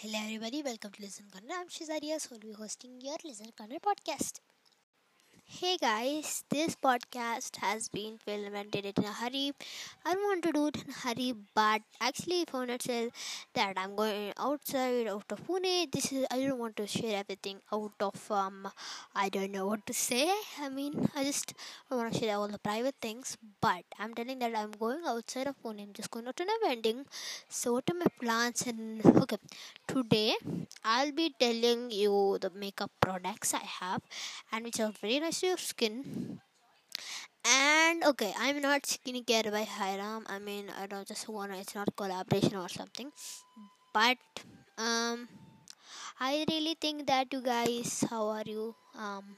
Hello, everybody. Welcome to Listen Corner. I'm Shizaria, so I'll be hosting your Listen Corner podcast. Hey guys, this podcast has been filmed and edited in a hurry. I don't want to do it in a hurry, but actually i found itself that I'm going outside out of Pune. This is I don't want to share everything out of um I don't know what to say. I mean I just don't want to share all the private things, but I'm telling that I'm going outside of Pune. I'm just going out on a vending. So what are my plans and okay today I'll be telling you the makeup products I have and which are very nice your skin. And okay, I'm not skincare by Hiram. I mean, I don't just wanna. It's not collaboration or something, but um, I really think that you guys, how are you? Um,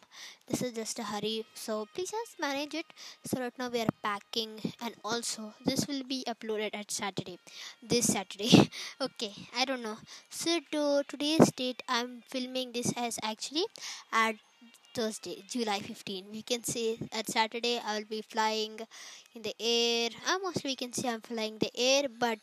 this is just a hurry, so please just manage it. So right now we are packing, and also this will be uploaded at Saturday, this Saturday. okay, I don't know. So to today's date, I'm filming this as actually at Thursday, July 15. We can say at Saturday I will be flying in the air. Almost we can say I'm flying the air, but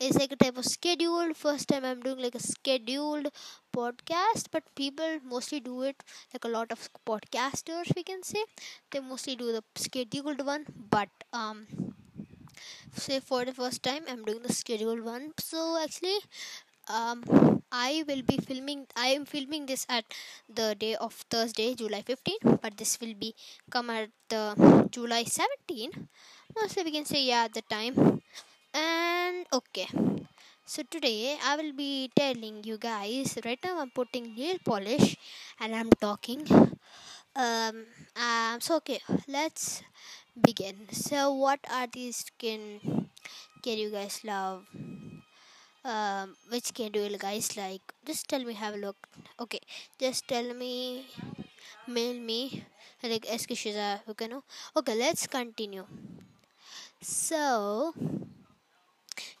it's like a type of scheduled. First time I'm doing like a scheduled podcast, but people mostly do it like a lot of podcasters. We can say they mostly do the scheduled one, but um say for the first time i'm doing the scheduled one so actually um i will be filming i am filming this at the day of thursday july 15 but this will be come at the july 17 mostly we can say yeah the time. And okay. So today i will be telling you guys right now i'm putting nail polish and i'm talking. Um, um so okay let's begin. So what are these skin care you guys love um, which schedule guys. Like just tell me have a look. Okay just tell me mail me like excuses okay no? Okay let's continue. So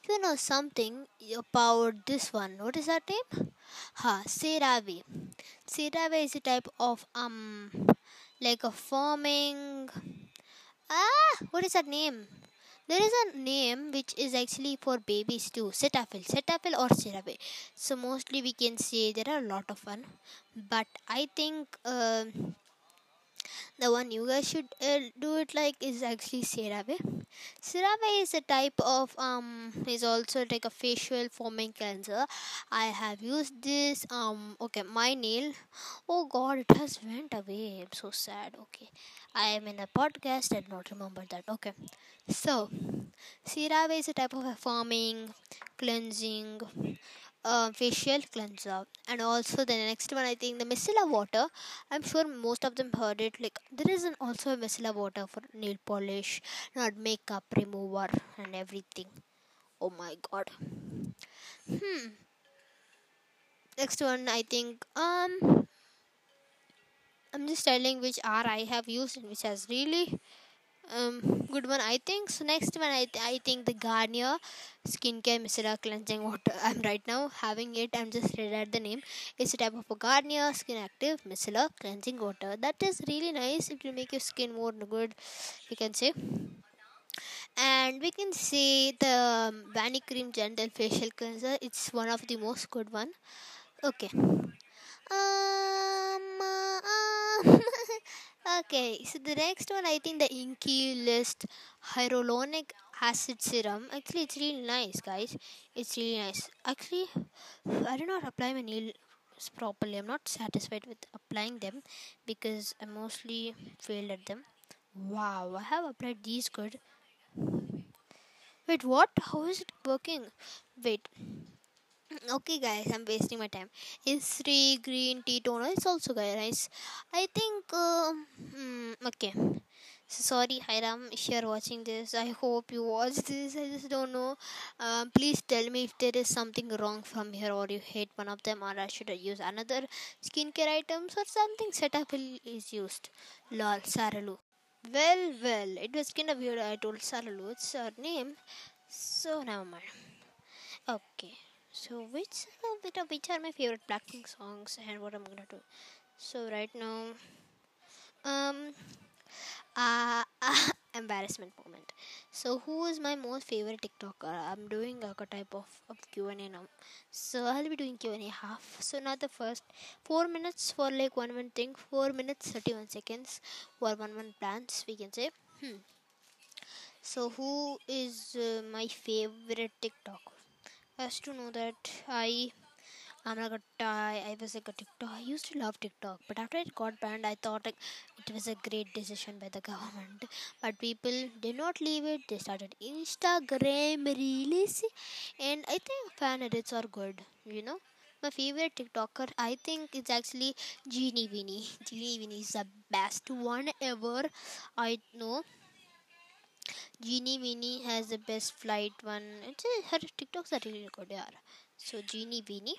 you know something about this one. What is that name? Ha CeraVe CeraVe is a type of um like a forming ah what is that name there is a name which is actually for babies too cetaphil. Cetaphil or CeraVe. So mostly we can say there are a lot of one. But i think uh, the one you guys should uh, do it like is actually CeraVe CeraVe is a type of um is also like a facial foaming cleanser. I have used this um okay my nail. Oh god it has went away. I'm so sad. Okay. I am in a podcast and not remember that. Okay. So CeraVe is a type of a foaming cleansing uh, facial cleanser. And also the next one i think the micellar water. I'm sure most of them heard it. Like there is an also a micellar water for nail polish not makeup remover and everything. Oh my god. Hmm. Next one i think um i'm just telling which r i have used and which has really um good one i think. So next one i, th- I think the garnier skincare micellar cleansing water. I'm right now having it. I'm just read the name. It's a type of a garnier skin active micellar cleansing water. That is really nice. It will make your skin more good you can say. And we can see the um, Vanicream gentle facial cleanser. It's one of the most good one. Okay um, uh, okay so the next one i think the INKEY List hyaluronic acid serum. Actually it's really nice guys. It's really nice. Actually i do not apply my nails properly. I'm not satisfied with applying them because i mostly failed at them. Wow i have applied these good. Wait what? How is it working? Wait okay guys i'm wasting my time. Is three green tea toner it's also guys. I think um, mm, okay. So sorry hiram if you're watching this i hope you watch this. I just don't know. Um, please tell me if there is something wrong from here or you hate one of them or i should use another skincare items or something. Cetaphil is used. Lol saralu. Well well it was kind of weird. I told saralu it's her name. So never mind. Okay so which uh, bit of which are my favorite Blackpink songs and what I'm gonna do. So right now, um, uh, embarrassment moment. So, who is my most favorite TikToker? I'm doing a type of, of Q&A now. So, I'll be doing Q&A half. So, now the first 4 minutes for like one one thing, 4 minutes 31 seconds for one one plans, we can say. Hmm. So, who is uh, my favorite TikToker? As to know that I I'm not gonna. I was like a TikTok. I used to love TikTok, but after it got banned, I thought like, it was a great decision by the government. But people did not leave it. They started Instagram Reels, and I think fan edits are good. You know, my favorite TikToker, I think it's actually Jeenie Weenie. Jeenie Weenie is the best one ever. I know. Jeenie Weenie has the best flight one. It's a, her TikToks are really good, yeah. So Jeenie Weenie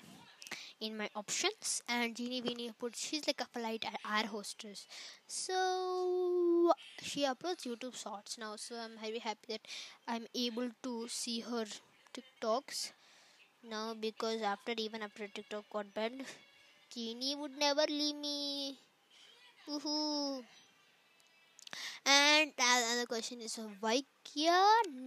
in my options and Jeenie Weenie put she's like a flight air hostess so she uploads YouTube shorts now so I'm very happy that I'm able to see her TikToks now because after even after TikTok got banned Genie would never leave me Woohoo. And another question is Vaikya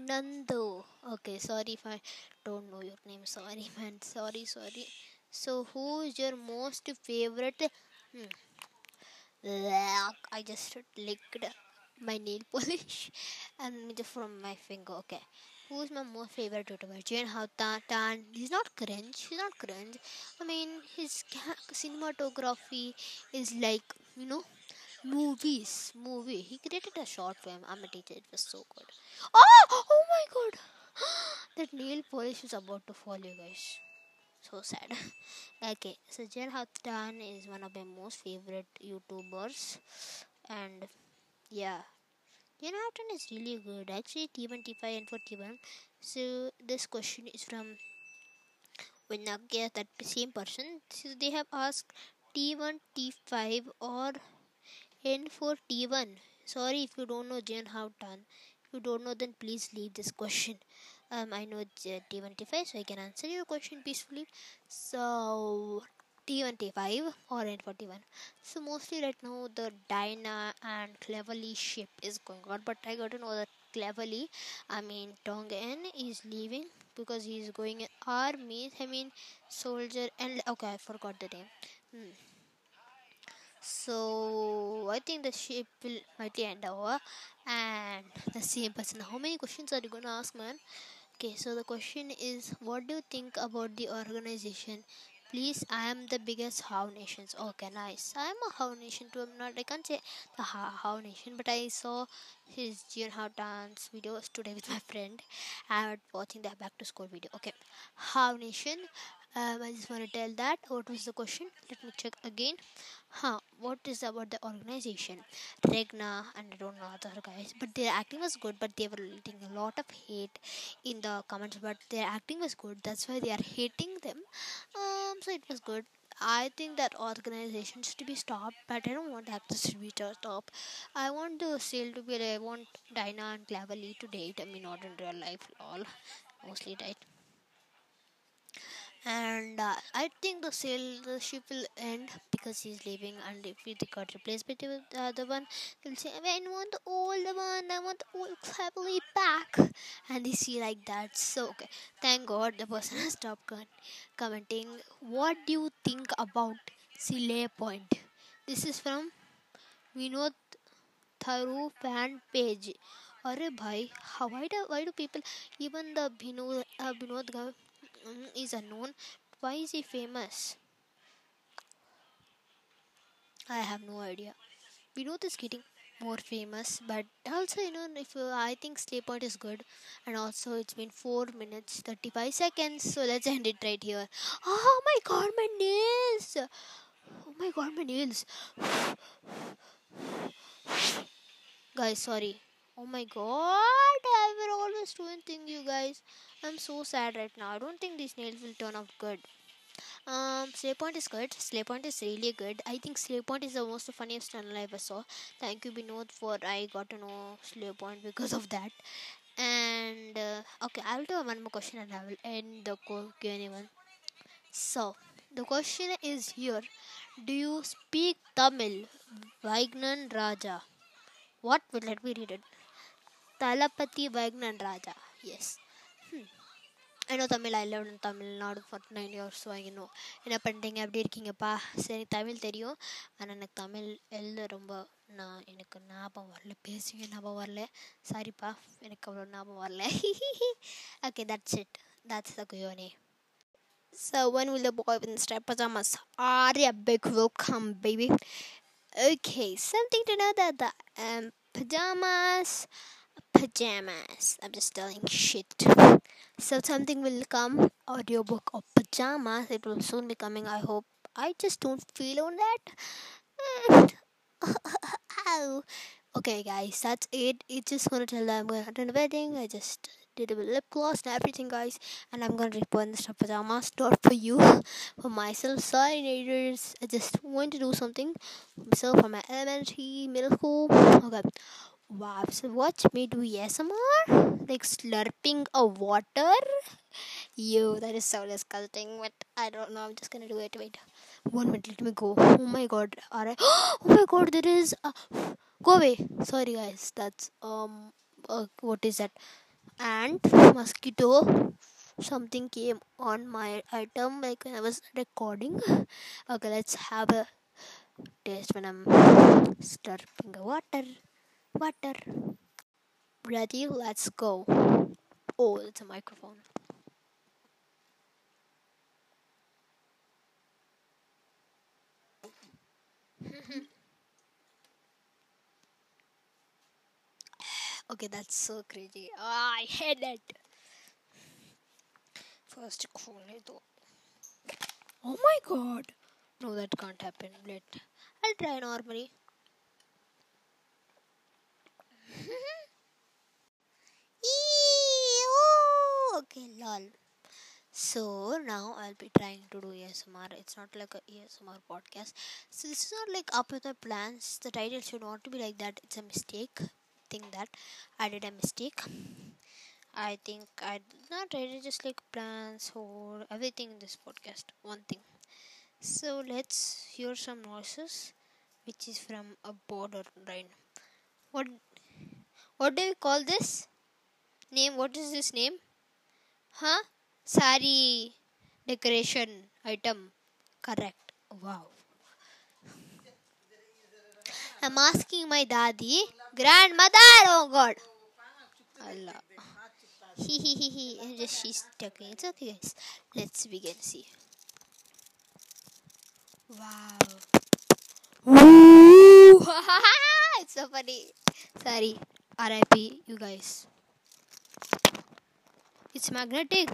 Nando. Okay, sorry if I don't know your name. Sorry, man. Sorry, sorry. So, who is your most favorite? Hmm. I just licked my nail polish and from my finger. Okay, who is my most favorite YouTuber? Jane. Tan. He's not cringe. He's not cringe. I mean, his cinematography is like you know movies. Movie. He created a short film. I'm a teacher. It was so good. Oh, oh my god! that nail polish is about to fall, you guys so sad okay so Jianhao Tan is one of my most favorite youtubers and yeah Jianhao Tan is really good actually T1 T5 and for T1 so this question is from Vinagya that same person so they have asked T1 T5 or N4 T1 sorry if you don't know Jianhao Tan. If you don't know then please leave this question. Um, I know it's T25 so I can answer your question peacefully. So T25 or N41 so mostly right now the Dyna and Cleverly ship is going on but I got to know that Cleverly I mean Tongan is leaving because he's going in army I mean soldier and okay I forgot the name. Hmm. So I think the ship will might end over and the same person. How many questions are you gonna ask, man? Okay, so the question is what do you think about the organization? Please, I am the biggest How Nations. Okay, nice. I am a How Nation too. I'm not, I can't say the How, Nation, but I saw his Jian How dance videos today with my friend. I was watching the back to school video. Okay, How Nation um, I just want to tell that. What was the question? Let me check again. Huh, what is about the organization? Regna and I don't know other guys, but their acting was good, but they were getting a lot of hate in the comments. But their acting was good, that's why they are hating them. Um, so it was good. I think that organizations to be stopped, but I don't want actors to be stopped. I want the sale to be. I want Dyna and Cleverly to date. I mean, not in real life, all mostly right and uh, I think the sale the ship will end because he's leaving and if he got replaced with the other one he'll say I, want the old one I want the old family back. And they see like that. So okay. Thank god the person has stopped con- commenting. What do you think about Slayy Point? This is from Binod Tharu fan page. अरे भाई why do why do people even the Binod uh, Binod guy is unknown. Why is he famous? I have no idea. We know this getting more famous, but also you know if uh, I think Slayy Point is good, and also it's been four minutes thirty five seconds, so let's end it right here. Oh my god, my nails! Oh my god, my nails! Guys, sorry. Oh my god, always doing thing, you guys. I'm so sad right now. I don't think these nails will turn out good. Um, Slayy Point is good. Slayy Point is really good. I think Slayy Point is the most funniest channel I ever saw. Thank you, Binod, for I got to know Slayy Point because of that. And uh, okay, I will do one more question and I will end the Q&A one. So the question is here: Do you speak Tamil, Vaignan Raja? What? Will let me read it. Thalapathy வைக்னன் Raja. S ஐ தமிழா இல்லை ஒன்று Tamil Nadu forty nine years வாங்கினோம் என்ன பண்ணுறீங்க அப்படி இருக்கீங்கப்பா? சரி தமிழ் தெரியும். ஆனால் எனக்கு தமிழ் எழுத ரொம்ப நான் எனக்கு ஞாபகம் வரல. பேசுங்க ஞாபகம் வரல. சாரிப்பா எனக்கு அவ்வளோ ஞாபகம் வரல. Okay that's it that's the குயோனே so one will the boy with step pajamas are a big welcome baby okay something to know that the pajamas pajamas. I'm just telling shit. So something will come, audiobook of pajamas. It will soon be coming. I hope. I just don't feel on that. Okay, guys, that's it. It's just gonna tell them I'm gonna attend a wedding. I just did a lip gloss and everything, guys, and I'm gonna return the stuff pajamas. Not for you, for myself. Sorry, naders. I just want to do something myself for my elementary, middle school. Okay. Wow, so watch me do ASMR like slurping a water. You, that is so disgusting, but I don't know. I'm just gonna do it. Wait, one minute, let me go. Oh my god, alright. Oh my god, there is. A... Go away. Sorry, guys. That's um, uh, what is that? Ant, mosquito. Something came on my item like when I was recording. Okay, let's have a taste when I'm slurping the water. Water. Ready? Let's go. Oh, it's a microphone. okay, that's so crazy. Ah, I hate it. First. Oh my god. No, that can't happen. Let I'll try normally. Mm-hmm. Eee, okay, lol. So now I'll be trying to do ASMR. It's not like a ASMR podcast. So this is not like up with my plans. The title should not be like that. It's a mistake. Think that I did a mistake. I think I did not really just like plans or everything in this podcast. One thing. So let's hear some noises, which is from a border rain. What what do you call this? Name? What is this name? Huh? Sari decoration item. Correct. Wow. I'm asking my daddy, grandmother. Oh God. Allah. He he he he. And just she's talking. It's okay, guys. Let's begin. See. Wow. Woo! it's so funny. Sorry. R.I.P. You guys. It's magnetic.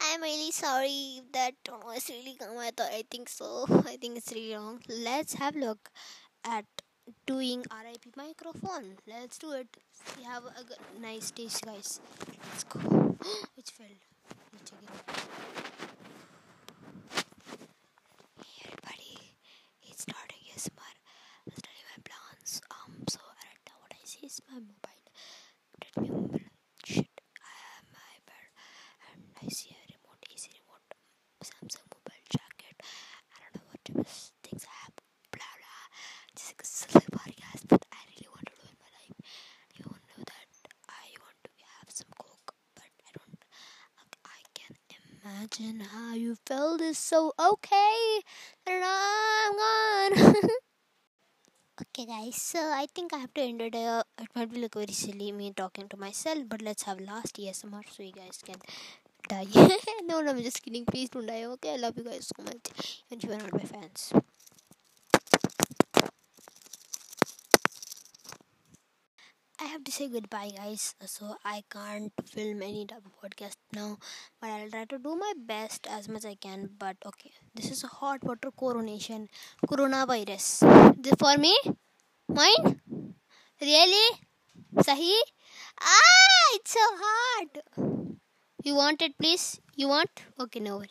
I'm really sorry if that was really come. I thought I think so. I think it's really wrong. Let's have a look at doing RIP microphone. Let's do it. We have a nice taste, guys. Let's go. Which fell? Let's check it out. Hey everybody, it's starting ASMR. Let's tell you my plans. Um, so right now what I see is my mobile. Redmi mobile. Shit, I have my iPad and I see a remote, easy remote, Samsung mobile jacket. I don't know what things I have. Blah blah. Just like a silly guys, but I really want to do in my life. You know that I want to have some coke, but I don't. I can imagine how you felt this so okay. And I'm gone. Okay, guys, so I think I have to end it. Uh, it might be like very silly me talking to myself, but let's have last ASMR so you guys can die. no, no, I'm just kidding. Please don't die. Okay, I love you guys so much, and you are not my fans. I have to say goodbye, guys. So I can't film any type of podcast now, but I'll try to do my best as much I can. But okay, this is a hot water coronation, coronavirus. This for me, mine, really, Sahi. Ah, it's so hard. You want it, please? You want? Okay, no worry.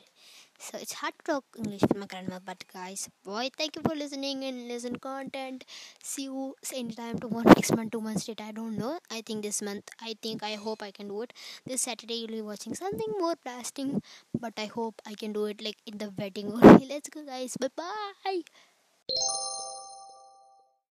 So it's hard to talk English with my grandma, but guys, boy, thank you for listening and listen content. See you anytime tomorrow, next month, two months straight. I don't know. I think this month, I think, I hope I can do it. This Saturday, you'll be watching something more blasting, but I hope I can do it like in the wedding only. Let's go, guys. Bye bye.